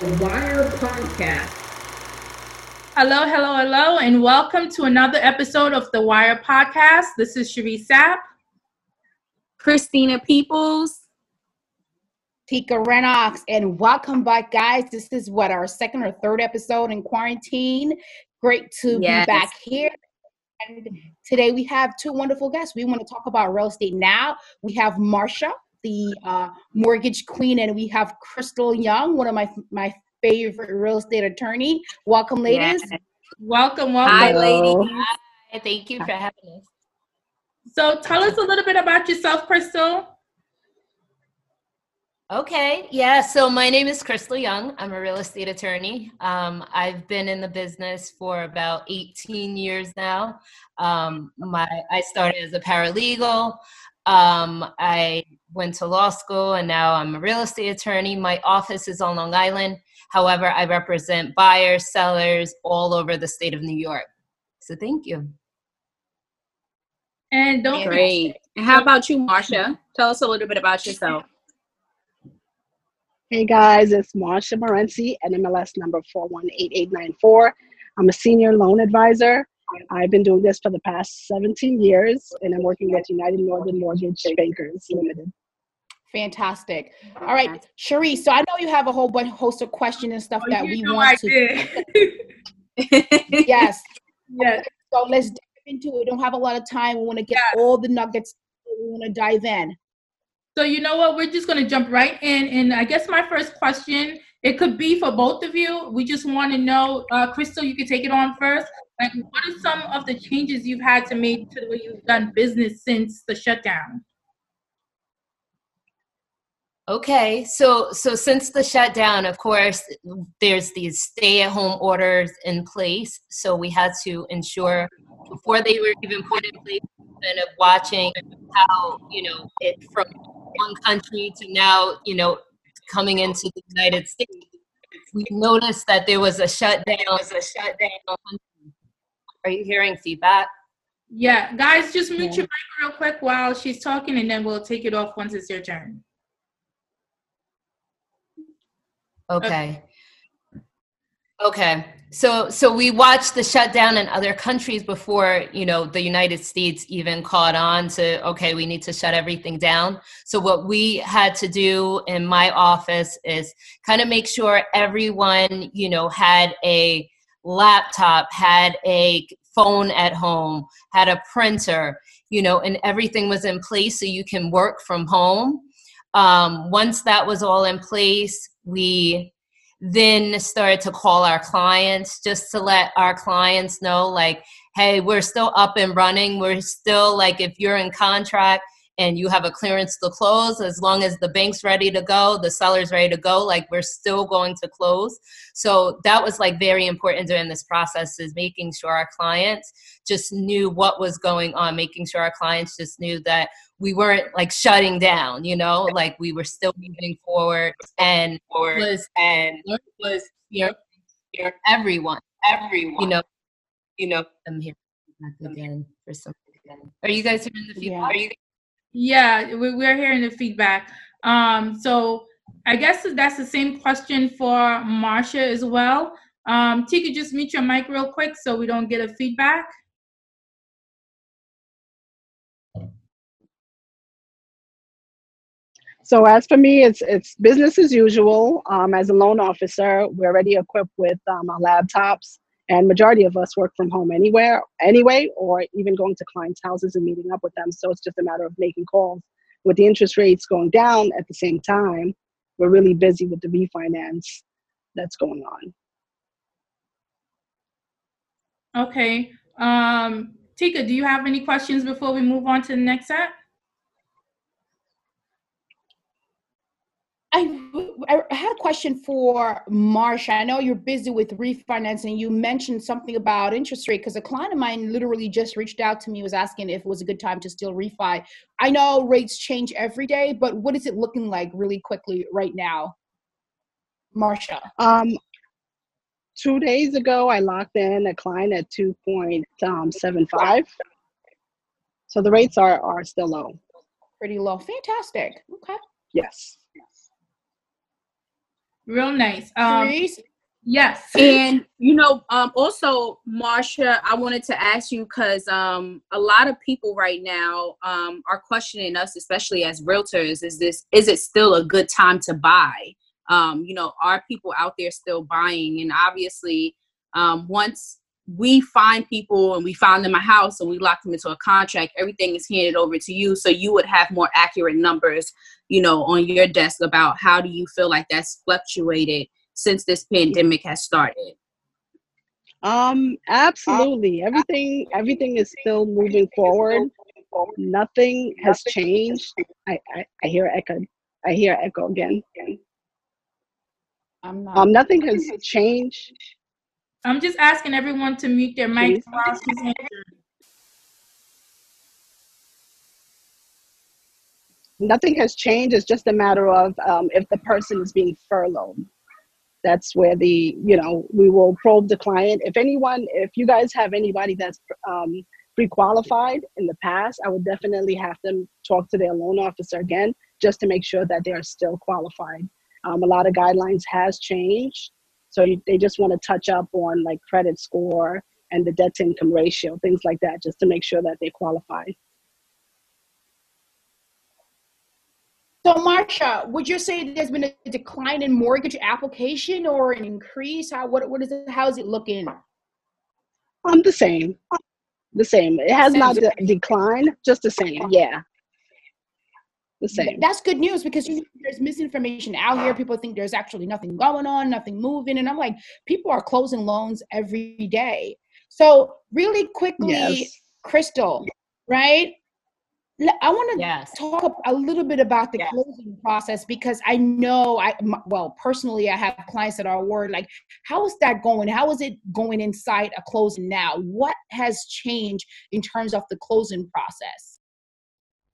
the Wire Podcast. Hello, hello, hello, and welcome to another episode of the Wire Podcast. This is Cherie Sapp. Christina Peoples. Tika Renox, and welcome back, guys. This is what our second or third episode in quarantine. Great to Yes. be back here. And today we have two wonderful guests. We want to talk about real estate now. We have Marsha, the uh, mortgage queen, and we have Crystal Young, one of my my favorite real estate attorney. Welcome, ladies. Yes. Welcome, welcome. Hi, ladies. Hi, Thank you for having us. So, tell us a little bit about yourself, Crystal. Okay, yeah. So my name is Crystal Young. I'm a real estate attorney. Um, I've been in the business for about 18 years now. Um, my I started as a paralegal. Um, I went to law school, and now I'm a real estate attorney. My office is on Long Island. However, I represent buyers, sellers all over the state of New York. So thank you. And don't Great. And how about you, Marsha? Tell us a little bit about yourself. Hey guys, it's Marsha Morenci, NMLS number 418894. I'm a senior loan advisor. I've been doing this for the past 17 years, and I'm working with United Northern Mortgage Bankers Limited. Fantastic. All right, Cherie. So I know you have a whole bunch host of questions and stuff that Oh, you we want I to. Yes. yes. So let's dive into it. We don't have a lot of time. We want to get all the nuggets. We want to dive in. So, you know what? We're just going to jump right in. And I guess my first question, it could be for both of you. We just want to know, uh, Crystal, you can take it on first. Like, what are some of the changes you've had to make to the way you've done business since the shutdown? Okay, so so since the shutdown, of course, there's these stay-at-home orders in place. So we had to ensure before they were even put in place, kind of watching how you know it from one country to now, you know, coming into the United States. We noticed that there was a shutdown. Was a shutdown. Are you hearing feedback? Yeah, guys, just mute your mic real quick while she's talking, and then we'll take it off once it's your turn. Okay. Okay. So so we watched the shutdown in other countries before, you know, the United States even caught on to okay, we need to shut everything down. So what we had to do in my office is kind of make sure everyone, you know, had a laptop, had a phone at home, had a printer, you know, and everything was in place so you can work from home. Um, once that was all in place, we then started to call our clients just to let our clients know like hey we're still up and running. We're still like if you're in contract and you have a clearance to close as long as the bank's ready to go the seller's ready to go like we're still going to close. So that was like very important during this process is making sure our clients just knew what was going on making sure our clients just knew that we weren't like shutting down you know? Like we were still moving forward and was and was you know everyone everyone. You know. You know. I'm here. Again for some are you guys hearing the feedback Yeah. are you Yeah, we- we're hearing the feedback. Um, so I guess that's the same question for Marsha as well. Um, Tika, just mute your mic real quick so we don't get a feedback. So as for me, it's it's business as usual. Um, as a loan officer, we're already equipped with um, our laptops, and majority of us work from home anywhere, anyway, or even going to clients' houses and meeting up with them. So it's just a matter of making calls. With the interest rates going down at the same time, we're really busy with the refinance that's going on. Okay. Um, Tika, do you have any questions before we move on to the next set? I, I had a question for Marsha. I know you're busy with refinancing. You mentioned something about interest rate because a client of mine literally just reached out to me, was asking if it was a good time to still refi. I know rates change every day, but what is it looking like really quickly right now? Marsha. Um, two days ago, I locked in a client at 2.75. So the rates are, are still low. Pretty low. Fantastic. Okay. Yes. Real nice. Um, Therese? yes. And you know, um, also, Marsha, I wanted to ask you because um, a lot of people right now um, are questioning us, especially as realtors. Is this is it still a good time to buy? Um, you know, are people out there still buying? And obviously, um, once we find people and we find them a house and we lock them into a contract, everything is handed over to you. So you would have more accurate numbers, you know, on your desk about how do you feel like that's fluctuated since this pandemic has started. Um, absolutely. Everything everything is still moving forward. Nothing has changed. I, I, I hear echo. I hear echo again. I'm not. Um, nothing has changed. I'm just asking everyone to mute their mics while she's answering. Nothing has changed. It's just a matter of um, if the person is being furloughed. That's where the you know we will probe the client. If anyone, if you guys have anybody that's um, pre-qualified in the past, I would definitely have them talk to their loan officer again, just to make sure that they are still qualified. Um, a lot of guidelines has changed, so they just want to touch up on like credit score and the debt to income ratio, things like that, just to make sure that they qualify. So, Marsha, would you say there's been a decline in mortgage application or an increase? How what what is it? How is it looking? Um, the same, the same. It has not de- declined, just the same. Yeah, the same. That's good news because you know, there's misinformation out here. People think there's actually nothing going on, nothing moving, and I'm like, people are closing loans every day. So, really quickly, Yes. Crystal, right? I want to Yes. talk a little bit about the Yeah. closing process because I know I well personally I have clients that are worried like how is that going? How is it going inside a closing now? What has changed in terms of the closing process?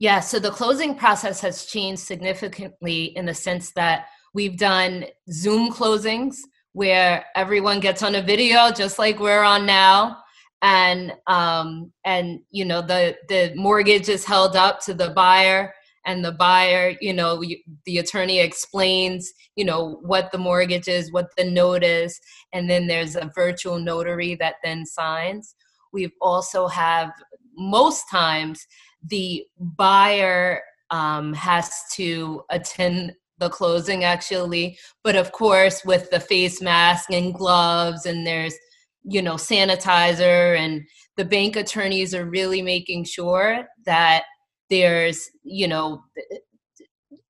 Yeah, so the closing process has changed significantly in the sense that we've done Zoom closings where everyone gets on a video just like we're on now. And um and you know the the mortgage is held up to the buyer and the buyer you know the attorney explains you know what the mortgage is what the note is and then there's a virtual notary that then signs. We've also have most times the buyer um, has to attend the closing actually. But of course with the face mask and gloves and there's you know sanitizer and the bank attorneys are really making sure that there's you know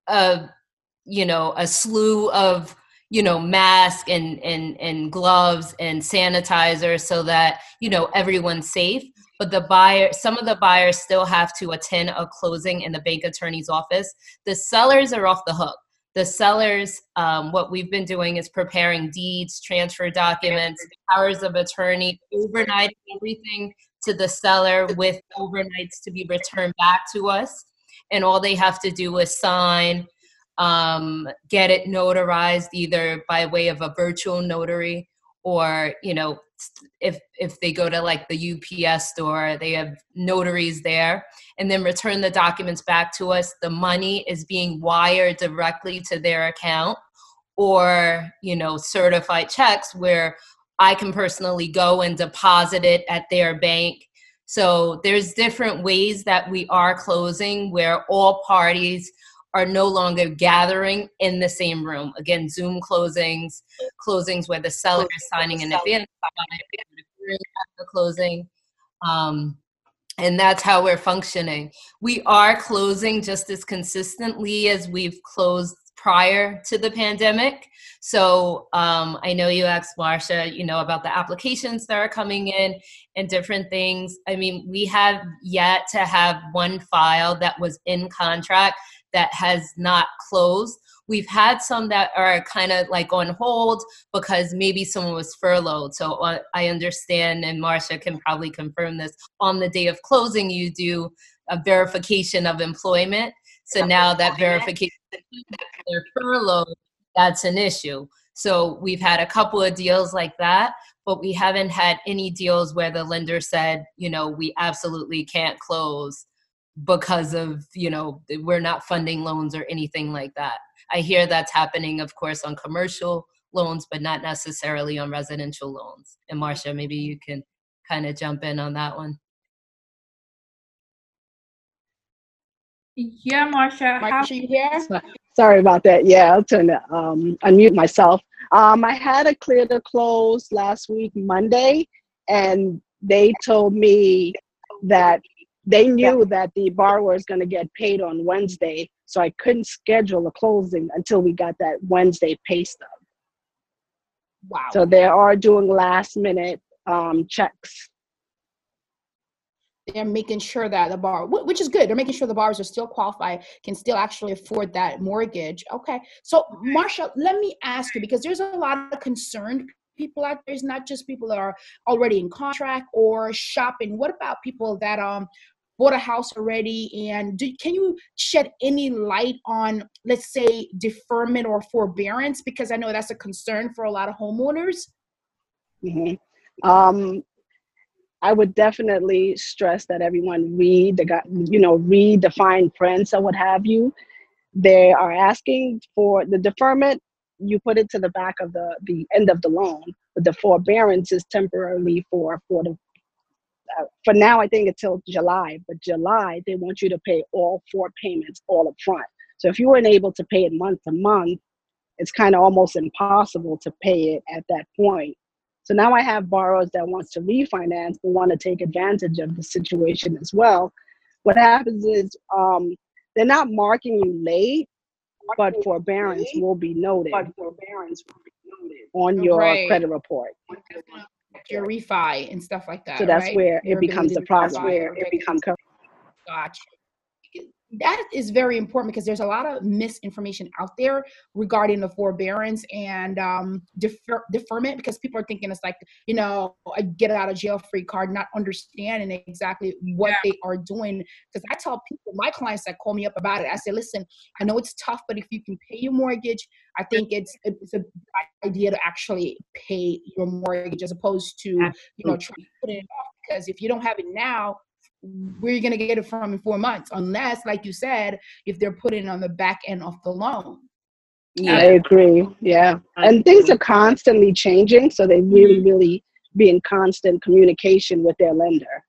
a you know a slew of you know mask and and and gloves and sanitizer so that you know everyone's safe but the buyer some of the buyers still have to attend a closing in the bank attorney's office. The sellers are off the hook. The sellers um, what we've been doing is preparing deeds transfer documents powers of attorney overnight everything to the seller with overnights to be returned back to us. And all they have to do is sign um, get it notarized either by way of a virtual notary or you know if if they go to like the UPS store they have notaries there and then return the documents back to us the money is being wired directly to their account or you know certified checks where I can personally go and deposit it at their bank. So there's different ways that we are closing where all parties are no longer gathering in the same room. Again, Zoom closings, closings where the seller is signing in advance the closing. Um, and that's how we're functioning. We are closing just as consistently as we've closed prior to the pandemic. So um, I know you asked Marsha, you know, about the applications that are coming in and different things. I mean, we have yet to have one file that was in contract that has not closed. We've had some that are kind of like on hold because maybe someone was furloughed. So uh, I understand, and Marsha can probably confirm this. On the day of closing, you do a verification of employment. So now that verification, they're furloughed, that's an issue. So we've had a couple of deals like that, but we haven't had any deals where the lender said, you know, we absolutely can't close because of, you know, we're not funding loans or anything like that. I hear that's happening, of course, on commercial loans, but not necessarily on residential loans. And Marsha, maybe you can kind of jump in on that one. Yeah, Marsha. How, Marsha, you here? Sorry about that. Yeah, I'll turn to um, unmute myself. Um, I had a clear to close last week, Monday, and they told me that they knew that the borrower is going to get paid on Wednesday, so I couldn't schedule a closing until we got that Wednesday pay stub. Wow. So they are doing last minute um, checks. They're making sure that the bar, which is good, they're making sure the borrowers are still qualified, can still actually afford that mortgage. Okay, so Marsha, let me ask you because there's a lot of concerned people out there. It's not just people that are already in contract or shopping. What about people that um bought a house already? And do, can you shed any light on, let's say, deferment or forbearance? Because I know that's a concern for a lot of homeowners. Mhm. Um, I would definitely stress that everyone read the, you know, read the fine prints or what have you. They are asking for the deferment. You put it to the back of the the end of the loan, but the forbearance is temporarily for for the. Uh, for now, I think until July, but July they want you to pay all four payments all up front. So if you weren't able to pay it month to month, it's kind of almost impossible to pay it at that point. So now I have borrowers that wants to refinance but want to take advantage of the situation as well. What happens is um, they're not marking you late, but forbearance will be noted on your Right. credit report. Your refi and stuff like that. So that's right? where Your it becomes ability a to refi. problem. Where it becomes Gotcha. That is very important because there's a lot of misinformation out there regarding the forbearance and um, defer- deferment because people are thinking it's like, you know, a get out of jail free card, not understanding exactly what they are doing. Because I tell people, my clients that call me up about it, I say, listen, I know it's tough, but if you can pay your mortgage, I think it's it's a good idea to actually pay your mortgage as opposed to, you know, trying to put it off. Because if you don't have it now, where are you going to get it from in four months? Unless, like you said, if they're putting it on the back end of the loan. Yeah, I agree. Yeah. And things are constantly changing. So they really, really be in constant communication with their lender.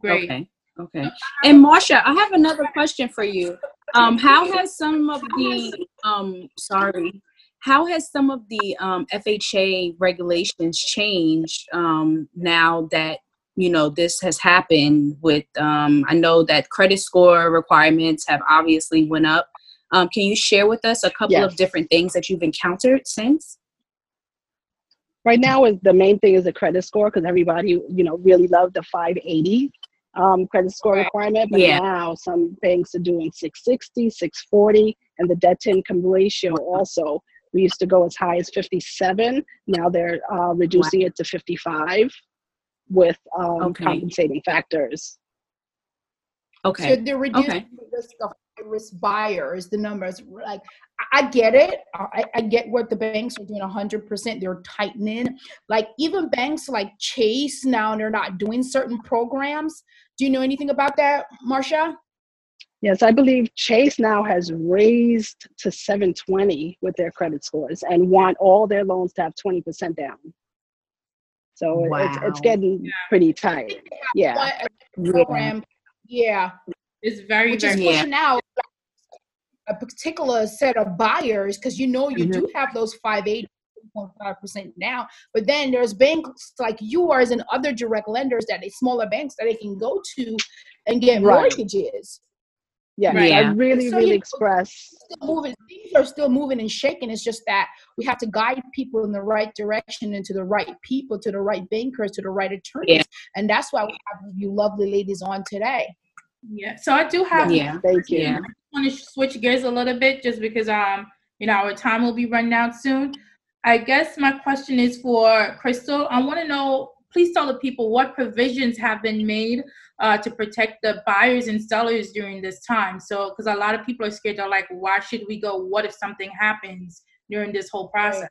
great. Okay. Okay. And Marsha, I have another question for you. Um, how has some of the um, sorry, how has some of the um, FHA regulations changed um, now that you know this has happened? With um, I know that credit score requirements have obviously went up. Um, can you share with us a couple Yes. of different things that you've encountered since? right now is the main thing is the credit score because everybody you know really love the 580 um, credit score requirement but Yeah. now some banks are doing 660 640 and the debt to income ratio also we used to go as high as 57 now they're uh, reducing it to 55 with um, Okay. compensating factors Okay. So they're reducing Okay. the risk of risk buyers, the numbers. Like, I I get it. I, I get what the banks are doing 100%. They're tightening. Like, even banks like Chase now, they're not doing certain programs. Do you know anything about that, Marcia? yes i believe chase now has raised to 720 with their credit scores and want all their loans to have 20% down so it's, it's Wow. getting pretty tight yeah Yeah. program. Yeah. It's very, which is very. Yeah. pushing out a particular set of buyers because you know you do mm-hmm. have those 580 percent now but then there's banks like yours and other direct lenders that they smaller banks that they can go to and get Right. mortgages Yes, Right. I really, So, really you know, express. still moving things are still moving and shaking it's just that we have to guide people in the right direction and to the right people to the right bankers to the right attorneys and that's why we have you lovely ladies on today Yeah. So I do have Yeah. Thank you. Yeah. want to switch gears a little bit just because um you know our time will be running out soon. I guess my question is for Crystal. I want to know. Please tell the people what provisions have been made uh, to protect the buyers and sellers during this time. So, because a lot of people are scared, they're like, "Why should we go? What if something happens during this whole process?"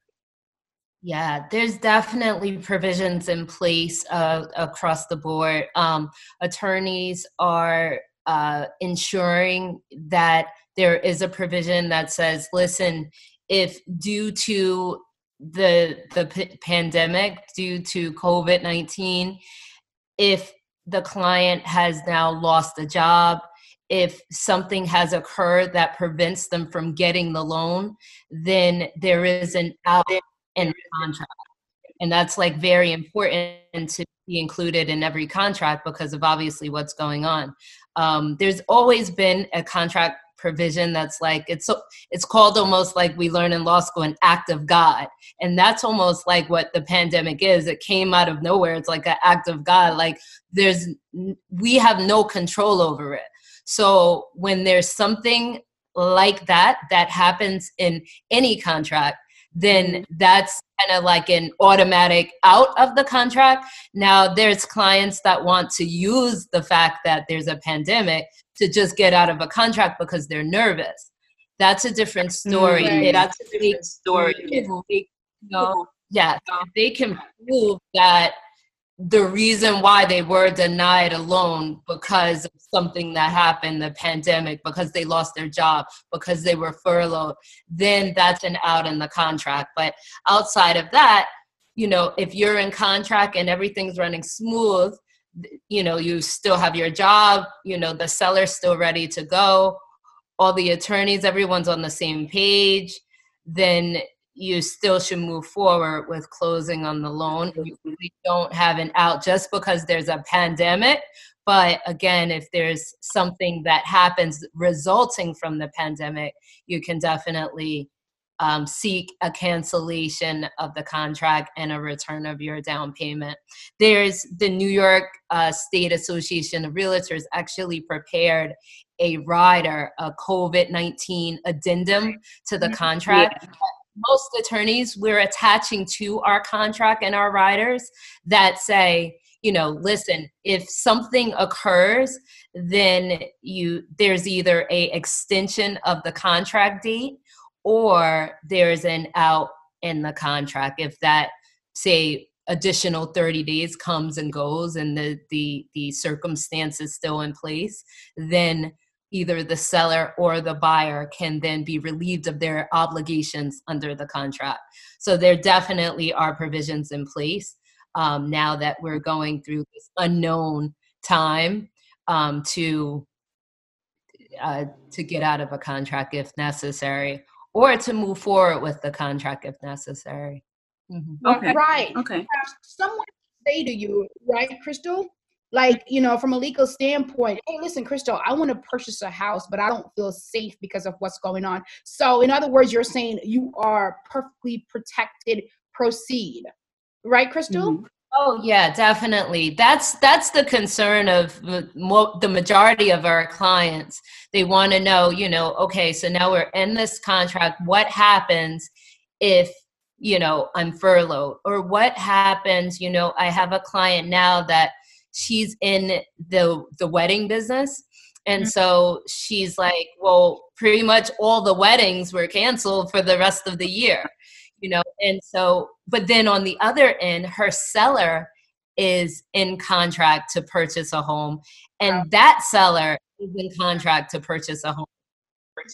Yeah, there's definitely provisions in place uh, across the board. Um, attorneys are uh, ensuring that there is a provision that says, listen, if due to the the p- pandemic, due to COVID nineteen, if the client has now lost a job, if something has occurred that prevents them from getting the loan, then there is an out in contract. And that's like very important to be included in every contract because of obviously what's going on. Um, there's always been a contract provision that's like it's so it's called almost like we learn in law school an act of god. And that's almost like what the pandemic is. It came out of nowhere. It's like an act of god. Like there's we have no control over it. So when there's something like that that happens in any contract then mm-hmm. that's kind of like an automatic out of the contract. Now, there's clients that want to use the fact that there's a pandemic to just get out of a contract because they're nervous. That's a different story. Mm-hmm. Right. That's a big story. If they, you know, yeah, they can prove that the reason why they were denied a loan because of something that happened the pandemic because they lost their job because they were furloughed then that's an out in the contract but outside of that you know if you're in contract and everything's running smooth you know you still have your job you know the seller's still ready to go all the attorneys everyone's on the same page then you still should move forward with closing on the loan. You really don't have an out just because there's a pandemic. But again, if there's something that happens resulting from the pandemic, you can definitely um, seek a cancellation of the contract and a return of your down payment. There's the New York uh, State Association of Realtors actually prepared a rider, a COVID 19 addendum to the contract. Most attorneys we're attaching to our contract and our riders that say you know listen if something occurs then you there's either a extension of the contract date or there's an out in the contract if that say additional 30 days comes and goes and the the the circumstance is still in place then either the seller or the buyer can then be relieved of their obligations under the contract. So there definitely are provisions in place um, now that we're going through this unknown time um, to uh, to get out of a contract if necessary, or to move forward with the contract if necessary. Mhm. Okay. Right. Okay. Someone say to you, right, Crystal? Like, you know, from a legal standpoint, hey, listen, Crystal, I want to purchase a house, but I don't feel safe because of what's going on. So, in other words, you're saying you are perfectly protected, proceed. Right, Crystal? Mhm. Oh yeah, definitely. That's that's the concern of the majority of our clients. They want to know, you know, okay, so now we're in this contract. What happens if you know I'm furloughed, or what happens? You know, I have a client now that she's in the the wedding business, and mm-hmm. so she's like, well, pretty much all the weddings were canceled for the rest of the year you know and so but then on the other end her seller is in contract to purchase a home and that seller is in contract to purchase a home.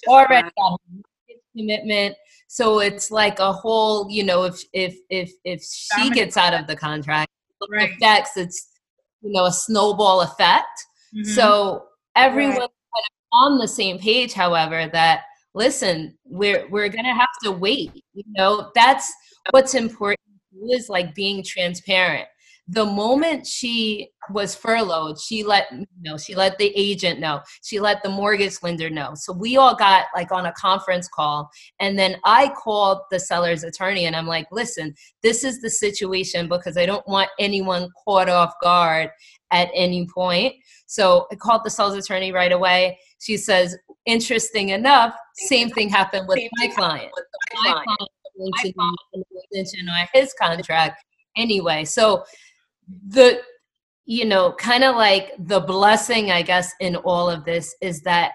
Already a mortgage commitment so it's like a whole you know if if if if she gets out of the contract it Right. affects it's you know a snowball effect. Mhm. so everyone's kind of on the same page, however, that listen, we're we're gonna have to wait. You know, that's what's important is like being transparent. The moment she was furloughed, she let me know, she let the agent know, she let the mortgage lender know. So we all got like on a conference call, and then I called the seller's attorney and I'm like, listen, this is the situation because I don't want anyone caught off guard at any point. So I called the sales attorney right away. She says, interesting enough, same thing happened with my client. My client was going to an extension on his contract anyway. So the you know, kind of like the blessing, I guess, in all of this is that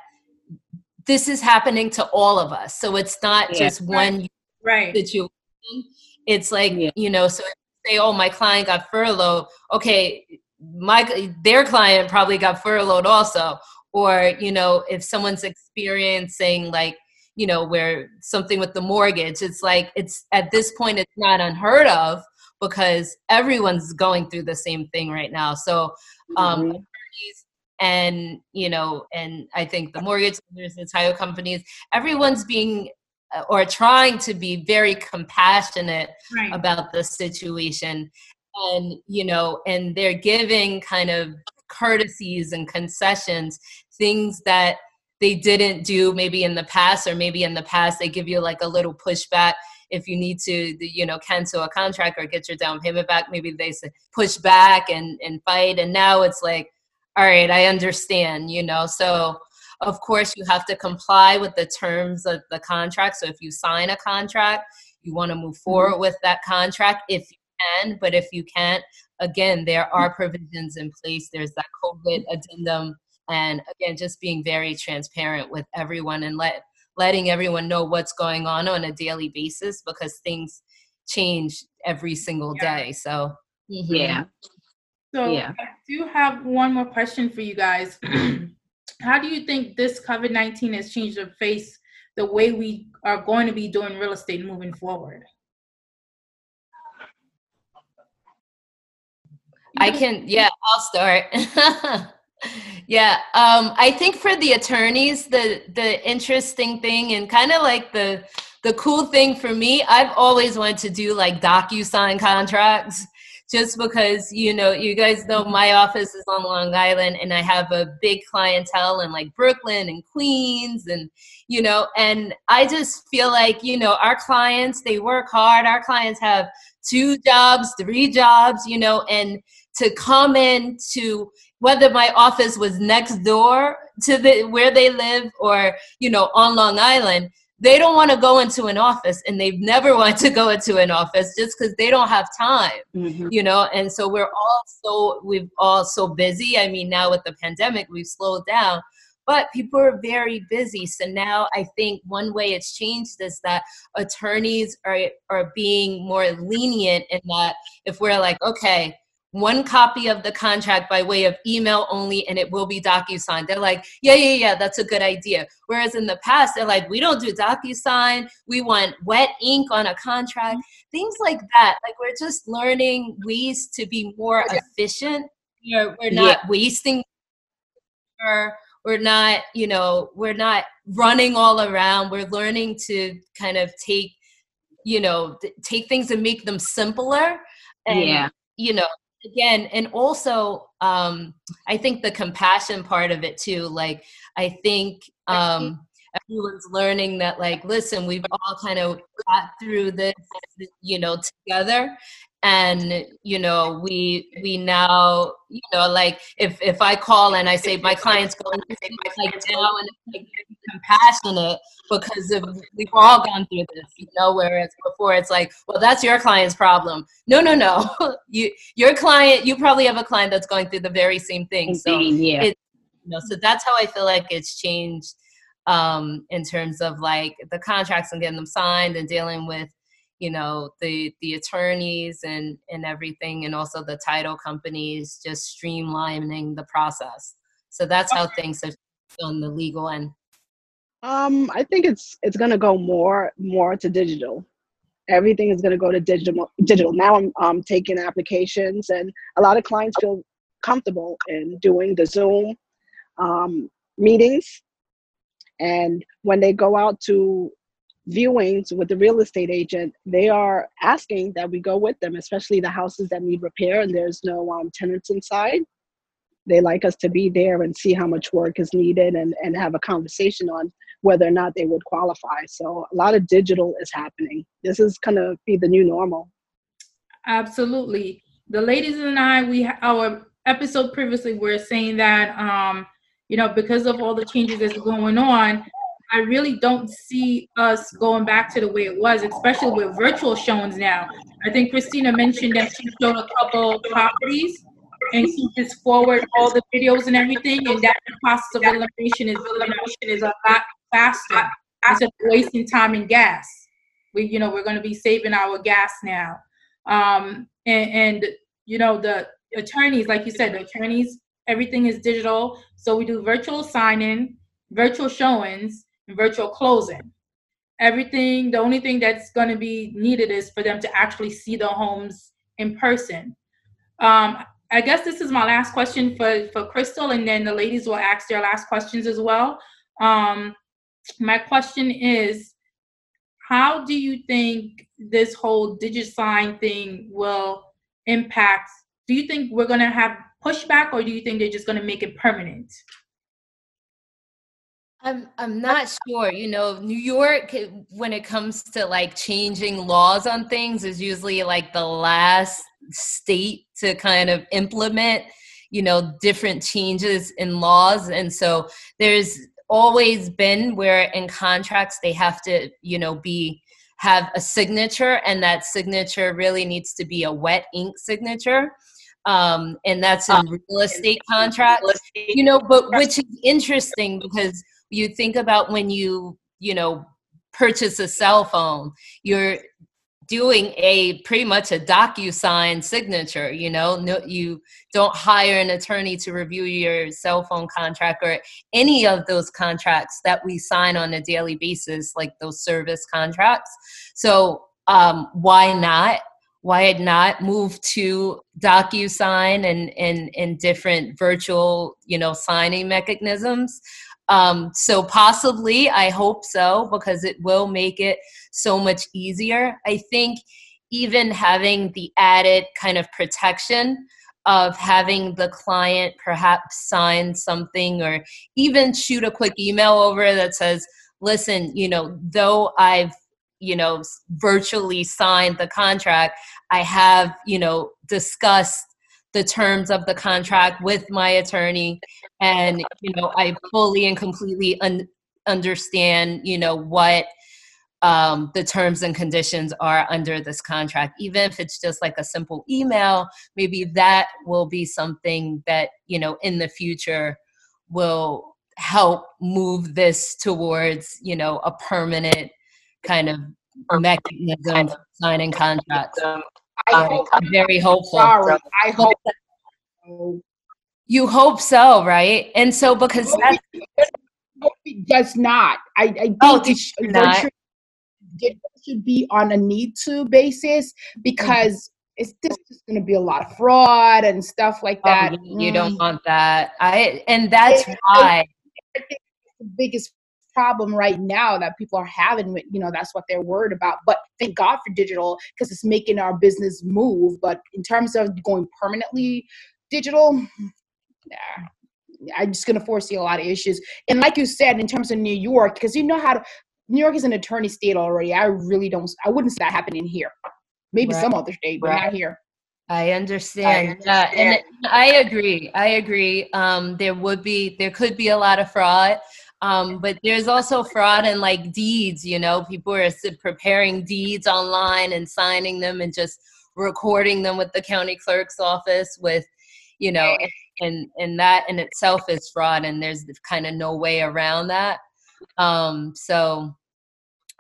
this is happening to all of us. So it's not Yeah. just one right. situation. It's like, Yeah. you know, so say, oh, my client got furloughed. Okay, my their client probably got furloughed also. or you know if someone's experiencing like you know where something with the mortgage it's like it's at this point it's not unheard of because everyone's going through the same thing right now so um Mhm. and you know and i think the mortgage lenders the title companies everyone's being uh, or trying to be very compassionate Right. about the situation and you know and they're giving kind of courtesies and concessions things that they didn't do maybe in the past or maybe in the past they give you like a little pushback if you need to you know cancel a contract or get your down payment back. Maybe they say push back and and fight and now it's like all right i understand you know? So of course you have to comply with the terms of the contract. So if you sign a contract you want to move mm-hmm. forward with that contract. If you can but if you can't again there are provisions in place there's that covid addendum and again just being very transparent with everyone and let letting everyone know what's going on on a daily basis because things change every single day so mhm. Yeah. So Yeah. I do have one more question for you guys. How do you think this COVID nineteen has changed the face, the way we are going to be doing real estate moving forward? I can, yeah, I'll start. yeah, um, I think for the attorneys, the the interesting thing and kind of like the the cool thing for me, I've always wanted to do like docu sign contracts, just because you know you guys know my office is on Long Island, and I have a big clientele in like Brooklyn and Queens, and you know, and I just feel like you know our clients they work hard. Our clients have two jobs, three jobs, you know, and to come in to whether my office was next door to the where they live or you know on long island they don't want to go into an office and they've never wanted to go into an office just because they don't have time Mhm. you know? And so we're all so we've all so busy. I mean now with the pandemic we've slowed down but people are very busy. So now i think one way it's changed is that attorneys are are being more lenient in that if we're like okay one copy of the contract by way of email only and it will be DocuSign. They're like, yeah, yeah, yeah, that's a good idea. Whereas in the past, they're like, we don't do DocuSign. We want wet ink on a contract. Things like that. Like we're just learning ways to be more efficient. We're, we're not wasting or we're not, you know, we're not running all around. We're learning to kind of take, you know, take things and make them simpler. And, Yeah. you know, again and also um i think the compassion part of it too like i think um everyone's learning that like listen we've all kind of got through this you know together and you know we we now you know like if if i call and i say my client's going my client down and like compassionate because of we've all gone through this you know whereas before it's like well that's your client's problem. No no no. You your client you probably have a client that's going through the very same thing. So yeah. it- you know so that's how i feel like it's changed um in terms of like the contracts and getting them signed and dealing with you know the the attorneys and and everything and also the title companies just streamlining the process so that's how things have on the legal end Um, I think it's it's gonna go more more to digital. Everything is gonna go to digital. Digital. Now I'm um, taking applications, and a lot of clients feel comfortable in doing the Zoom um, meetings. And when they go out to viewings with the real estate agent, they are asking that we go with them, especially the houses that need repair and there's no um, tenants inside. They like us to be there and see how much work is needed and, and have a conversation on whether or not they would qualify. So a lot of digital is happening. This is going to be the new normal. Absolutely. The ladies and I, we our episode previously were saying that um, you know, because of all the changes that's going on, I really don't see us going back to the way it was, especially with virtual showings now. I think Christina mentioned that she showed a couple properties and she just forward all the videos and everything, and that process of elimination is elimination is a lot faster instead of wasting time and gas. We, you know, we're going to be saving our gas now um, and, and you know the attorneys like you said the attorneys everything is digital. So we do virtual sign-in, virtual showings, virtual closing. Everything, the only thing that's going to be needed is for them to actually see the homes in person. Um, I guess this is my last question for, for Crystal, and then the ladies will ask their last questions as well. Um, my question is, how do you think this whole DigiSign thing will impact? Do you think we're going to have pushback, or do you think they're just going to make it permanent? I'm I'm not sure. You know, New York eh, when it comes to like changing laws on things is usually like the last state to kind of implement, you know, different changes in laws. And so there's always been where in contracts they have to, you know, be have a signature and that signature really needs to be a wet ink signature. Um, and that's in real estate contracts. you know but which is interesting because you think about when you you know purchase a cell phone you're doing a pretty much a docu-sign signature you know? No, you don't hire an attorney to review your cell phone contract or any of those contracts that we sign on a daily basis like those service contracts. So um, why not? Why not move to docu-sign and and and different virtual you know signing mechanisms um, so possibly, I hope so, because it will make it so much easier. I think even having the added kind of protection of having the client perhaps sign something or even shoot a quick email over that says, listen, you know, though I've you know virtually signed the contract i have you know discussed the terms of the contract with my attorney. And you know i fully and completely un- understand you know what um, the terms and conditions are under this contract. Even if it's just like a simple email maybe that will be something that you know in the future will help move this towards you know a permanent kind of mechanism signing contracts I hope, i'm very hopeful sorry, I hope. You hope so, right? And so because that It does not. I, I think Oh, it sh- does not? it should be on a need to basis because it's just, just going to be a lot of fraud and stuff like oh, that. you you Mm. don't want that. I and that's Yeah. why I think the biggest problem right now that people are having with you know that's what they're worried about. But thank god for digital because it's making our business move. But in terms of going permanently digital nah, i'm just going to foresee a lot of issues. And like you said in terms of new york because you know how to new york is an attorney state already. I really don't i wouldn't see that happening here. Maybe Right. some other state but not here. I understand. Yeah, and I agree. I agree. Um, there would be, there could be a lot of fraud, um, but there's also fraud in like deeds. You know, people are preparing deeds online and signing them and just recording them with the county clerk's office. With, you know, and and that in itself is fraud, and there's kind of no way around that. Um, so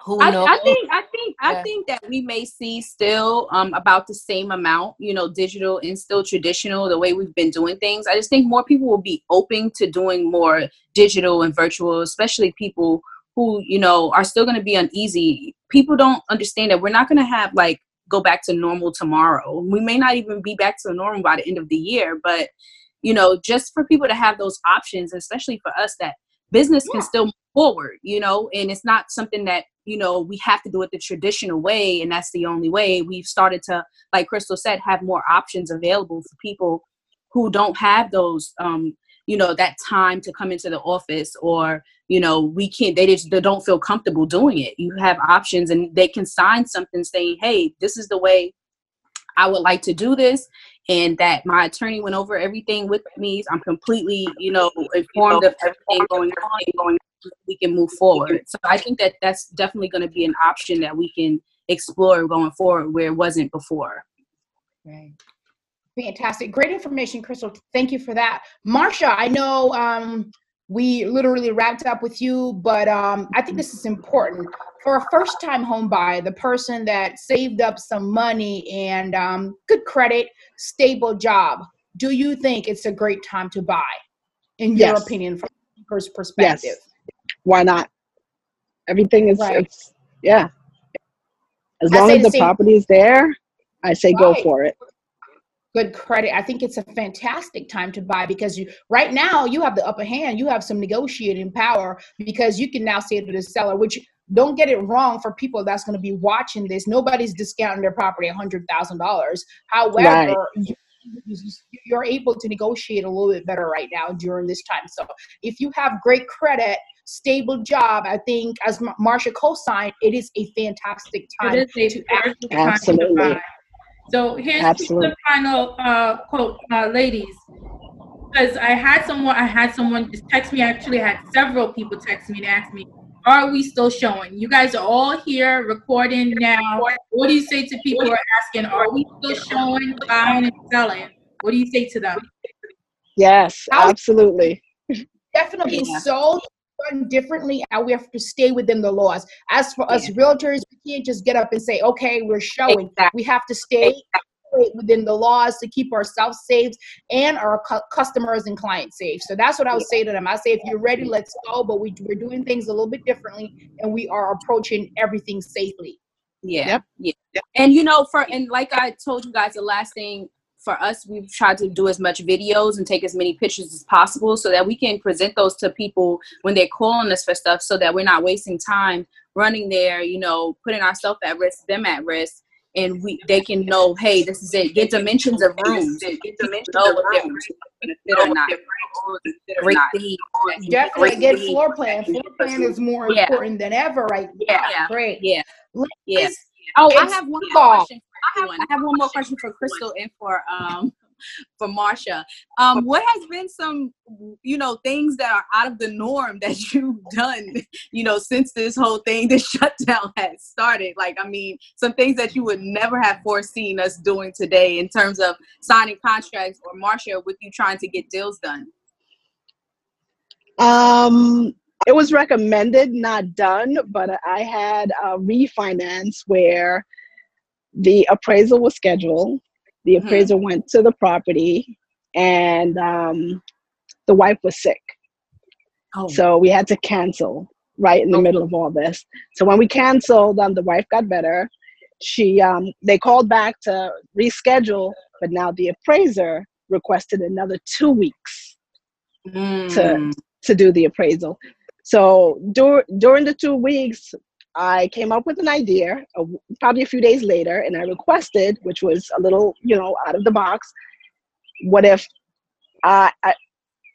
who I, knows? I think I think I think that we may see still um, about the same amount, you know, digital and still traditional the way we've been doing things. I just think more people will be open to doing more digital and virtual, especially people who you know are still going to be uneasy. People don't understand that we're not going to have like go back to normal tomorrow. We may not even be back to normal by the end of the year, but you know, just for people to have those options, especially for us that business can still forward, you know, and it's not something that, you know, we have to do it the traditional way and that's the only way. We've started to, like Crystal said, have more options available for people who don't have those um, you know, that time to come into the office or, you know, we can't they just they don't feel comfortable doing it. You have options and they can sign something saying, Hey, this is the way I would like to do this and that my attorney went over everything with me. I'm completely, you know, informed of everything going on. Going, we can move forward. So I think that that's definitely going to be an option that we can explore going forward where it wasn't before. Right. Fantastic. Great information, Crystal. Thank you for that. Marsha, I know um, we literally wrapped up with you, but um, I think this is important. For a first time home buyer, the person that saved up some money and um, good credit, stable job, do you think it's a great time to buy? In your opinion, from a speaker's perspective. Why not? Everything is, Right. yeah. As long as the same- property is there, I say go for it. good credit. I think it's a fantastic time to buy because you right now you have the upper hand. You have some negotiating power because you can now say to the seller, which don't get it wrong for people that's going to be watching this. Nobody's discounting their property a hundred thousand dollars. However, you, you- you're able to negotiate a little bit better right now during this time. So if you have great credit, stable job, I think as Marsha co-signed, it is a fantastic time It is a to act perfect to Absolutely. So here's Absolutely. the final uh, quote, uh, ladies. Because I had someone, I had someone just text me. Actually, I had several people text me and ask me, "Are we still showing?" You guys are all here recording now. What do you say to people who are asking, "Are we still showing, buying, and selling?" What do you say to them? Yes, absolutely. definitely Yeah. so done differently and we have to stay within the laws as for us realtors we can't just get up and say okay we're showing Exactly. we have to stay within the laws to keep ourselves safe and our cu- customers and clients safe so that's what i would say to them i say if you're ready let's go but we, we're doing things a little bit differently and we are approaching everything safely Yeah. Yep. Yeah. And you know, for and like I told you guys, the last thing for us, we've tried to do as much videos and take as many pictures as possible so that we can present those to people when they're calling us for stuff so that we're not wasting time running there, you know, putting ourselves at risk, them at risk. And we they can know, hey, this is it. Get dimensions of rooms. Get dimensions know what rooms gonna fit or not. Great definitely get floor plan floor plan is more Yeah. important than ever right now Yeah. great Yeah. Ladies, Yeah. Oh, I have one fall. more question. For everyone. I have one more question for Crystal and for um for Marsha. Um, what has been some you know things that are out of the norm that you've done you know since this whole thing, this shutdown has started? Like, I mean, some things that you would never have foreseen us doing today in terms of signing contracts or Marsha with you trying to get deals done. Um, it was recommended, not done, but I had a refinance where the appraisal was scheduled. The Mhm. appraiser went to the property, and um, the wife was sick, Oh, so we had to cancel right in the middle of all this. So when we canceled, um, the wife got better. She um, they called back to reschedule, but now the appraiser requested another two weeks Mm. to do the appraisal. So dur- during the two weeks, I came up with an idea, uh, probably a few days later, and I requested, which was a little, you know, out of the box. What if I I,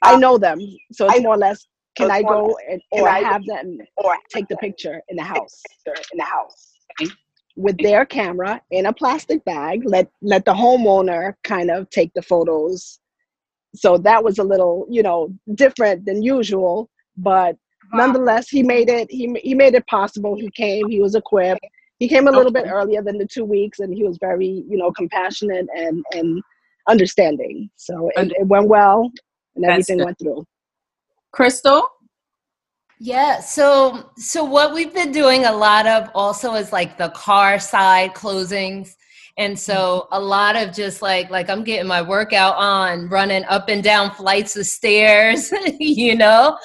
I know them, so it's more or less. Can I go and or have them or take the picture in the house in the house with their camera in a plastic bag? Let let the homeowner kind of take the photos. So that was a little, you know, different than usual, but nonetheless he made it he, he made it possible. He came he was equipped. He came a little bit earlier than the two weeks and he was very you know compassionate and and understanding. So it, it went well and everything went through. Crystal. Yeah, so so what we've been doing a lot of also is like the car side closings. And so a lot of just like like I'm getting my workout on, running up and down flights of stairs, you know?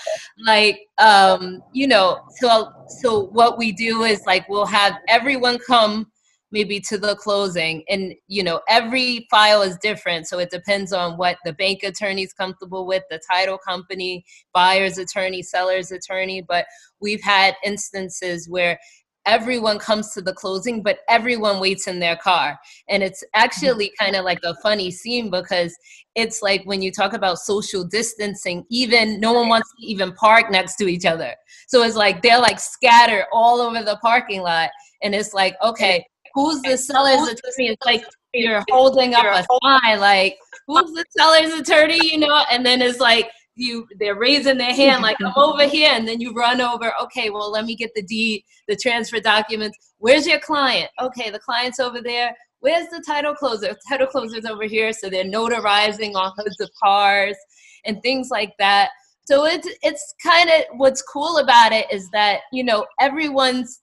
Like um, you know, so so what we do is like we'll have everyone come maybe to the closing and you know every file is different. So it depends on what the bank attorney's comfortable with the title company buyer's attorney, seller's attorney, but we've had instances where everyone comes to the closing, but everyone waits in their car. And it's actually kind of like a funny scene because it's like when you talk about social distancing, even no one wants to even park next to each other. So it's like they're like scattered all over the parking lot. And it's like, okay, who's the seller's attorney? It's like you're holding up a sign, like, who's the seller's attorney, you know? And then it's like, you they're raising their hand like I'm over here and then you run over okay well let me get the deed the transfer documents. Where's your client? Okay the client's over there. Where's the title closer title closer's over here? So they're notarizing on hoods of cars and things like that. So it's it's kind of what's cool about it is that you know everyone's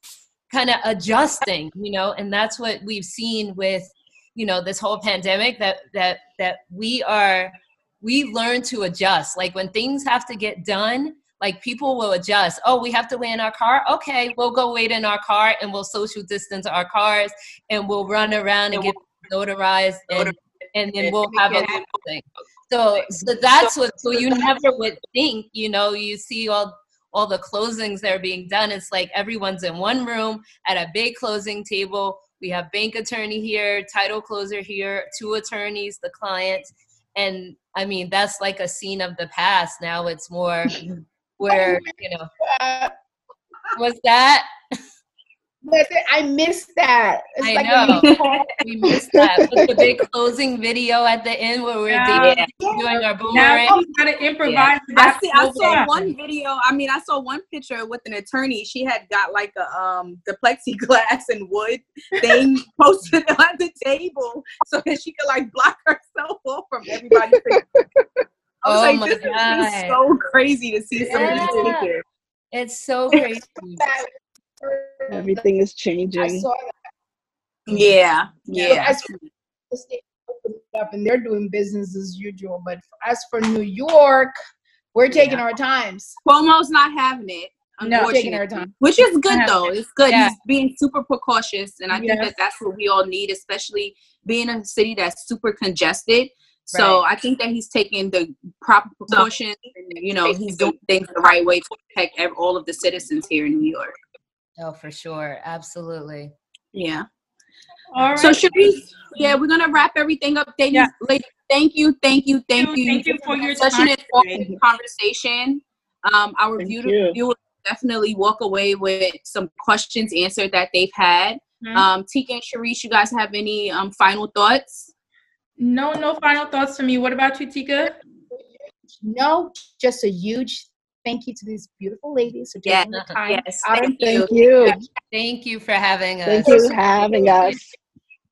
kind of adjusting you know and that's what we've seen with you know this whole pandemic that that that we are we learn to adjust. Like when things have to get done like people will adjust. Oh we have to wait in our car? Okay we'll go wait in our car and we'll social distance our cars and we'll run around and get notarized and, and then we'll have a thing. So so that's what so you never would think you know you see all all the closings that are being done. It's like everyone's in one room at a big closing table. We have bank attorney here title closer here two attorneys the client and i mean that's like a scene of the past. Now it's more where oh you know was that I missed that. It's I like know. when you call- we missed that with the big closing video at the end where we're Yeah. dating, doing our boomerang. Now boomerang you gotta improvise. I see. I saw program. one video. I mean, I saw one picture with an attorney. She had got like a um the plexiglass and wood thing posted on the table so that she could like block herself off from everybody. I was Oh like, my this is God. so crazy to see some of Yeah. these pictures. it's so crazy that. Everything is I changing. saw that. Yeah, So yeah. as for the state opened up and they're doing business as usual, but as for New York, we're taking our times. Cuomo's not having it. No. Taking our time. Which is good Yeah. though. It's good. Yeah. He's being super precautious, and I think that that's what we all need, especially being in a city that's super congested. So I think that he's taking the proper precautions, and you know, he's doing things the right way to protect all of the citizens here in New York. Oh for sure absolutely Yeah. All right. So Sharice, yeah, we're gonna wrap everything up. Thank Yeah. you, ladies. Thank you, thank you, thank you. Thank you for your such time an today. informative conversation. Um, our Thank viewer- you. viewers definitely walk away with some questions answered that they've had. Mhm. Um, Tika and Sharice, you guys have any um, final thoughts? No, no final thoughts from me. What about you, Tika? No, just a huge thank you to these beautiful ladies for Yeah. taking the time Yes, out of thank you. Thank you. thank you for having us Thank you for having us.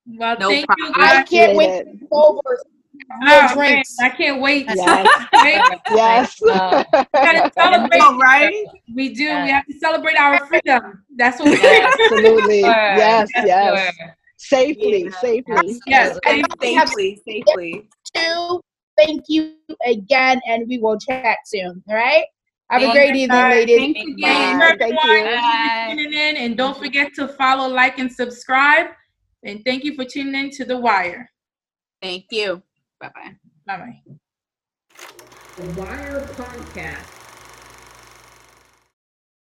Well, No thank you. I can't wait Appreciate it. over Oh, man, drinks. I can't wait. Yes. Right? Yes. Uh, We gotta celebrate. right? We do. Yeah. We have to celebrate our freedom. That's what we do. Absolutely. Sure. Yes, yes. Safely, Yeah. safely. Yes. And we Safely, safely. two. Thank you again, and we will chat soon. All right. Have a great evening, guys. ladies. Thanks Thank again. Bye. Thank everyone. you. Bye. tuning in, and don't forget to follow, like, and subscribe. And thank you for tuning in to The Wire. Thank you. Bye bye. Bye bye. The Wire Podcast.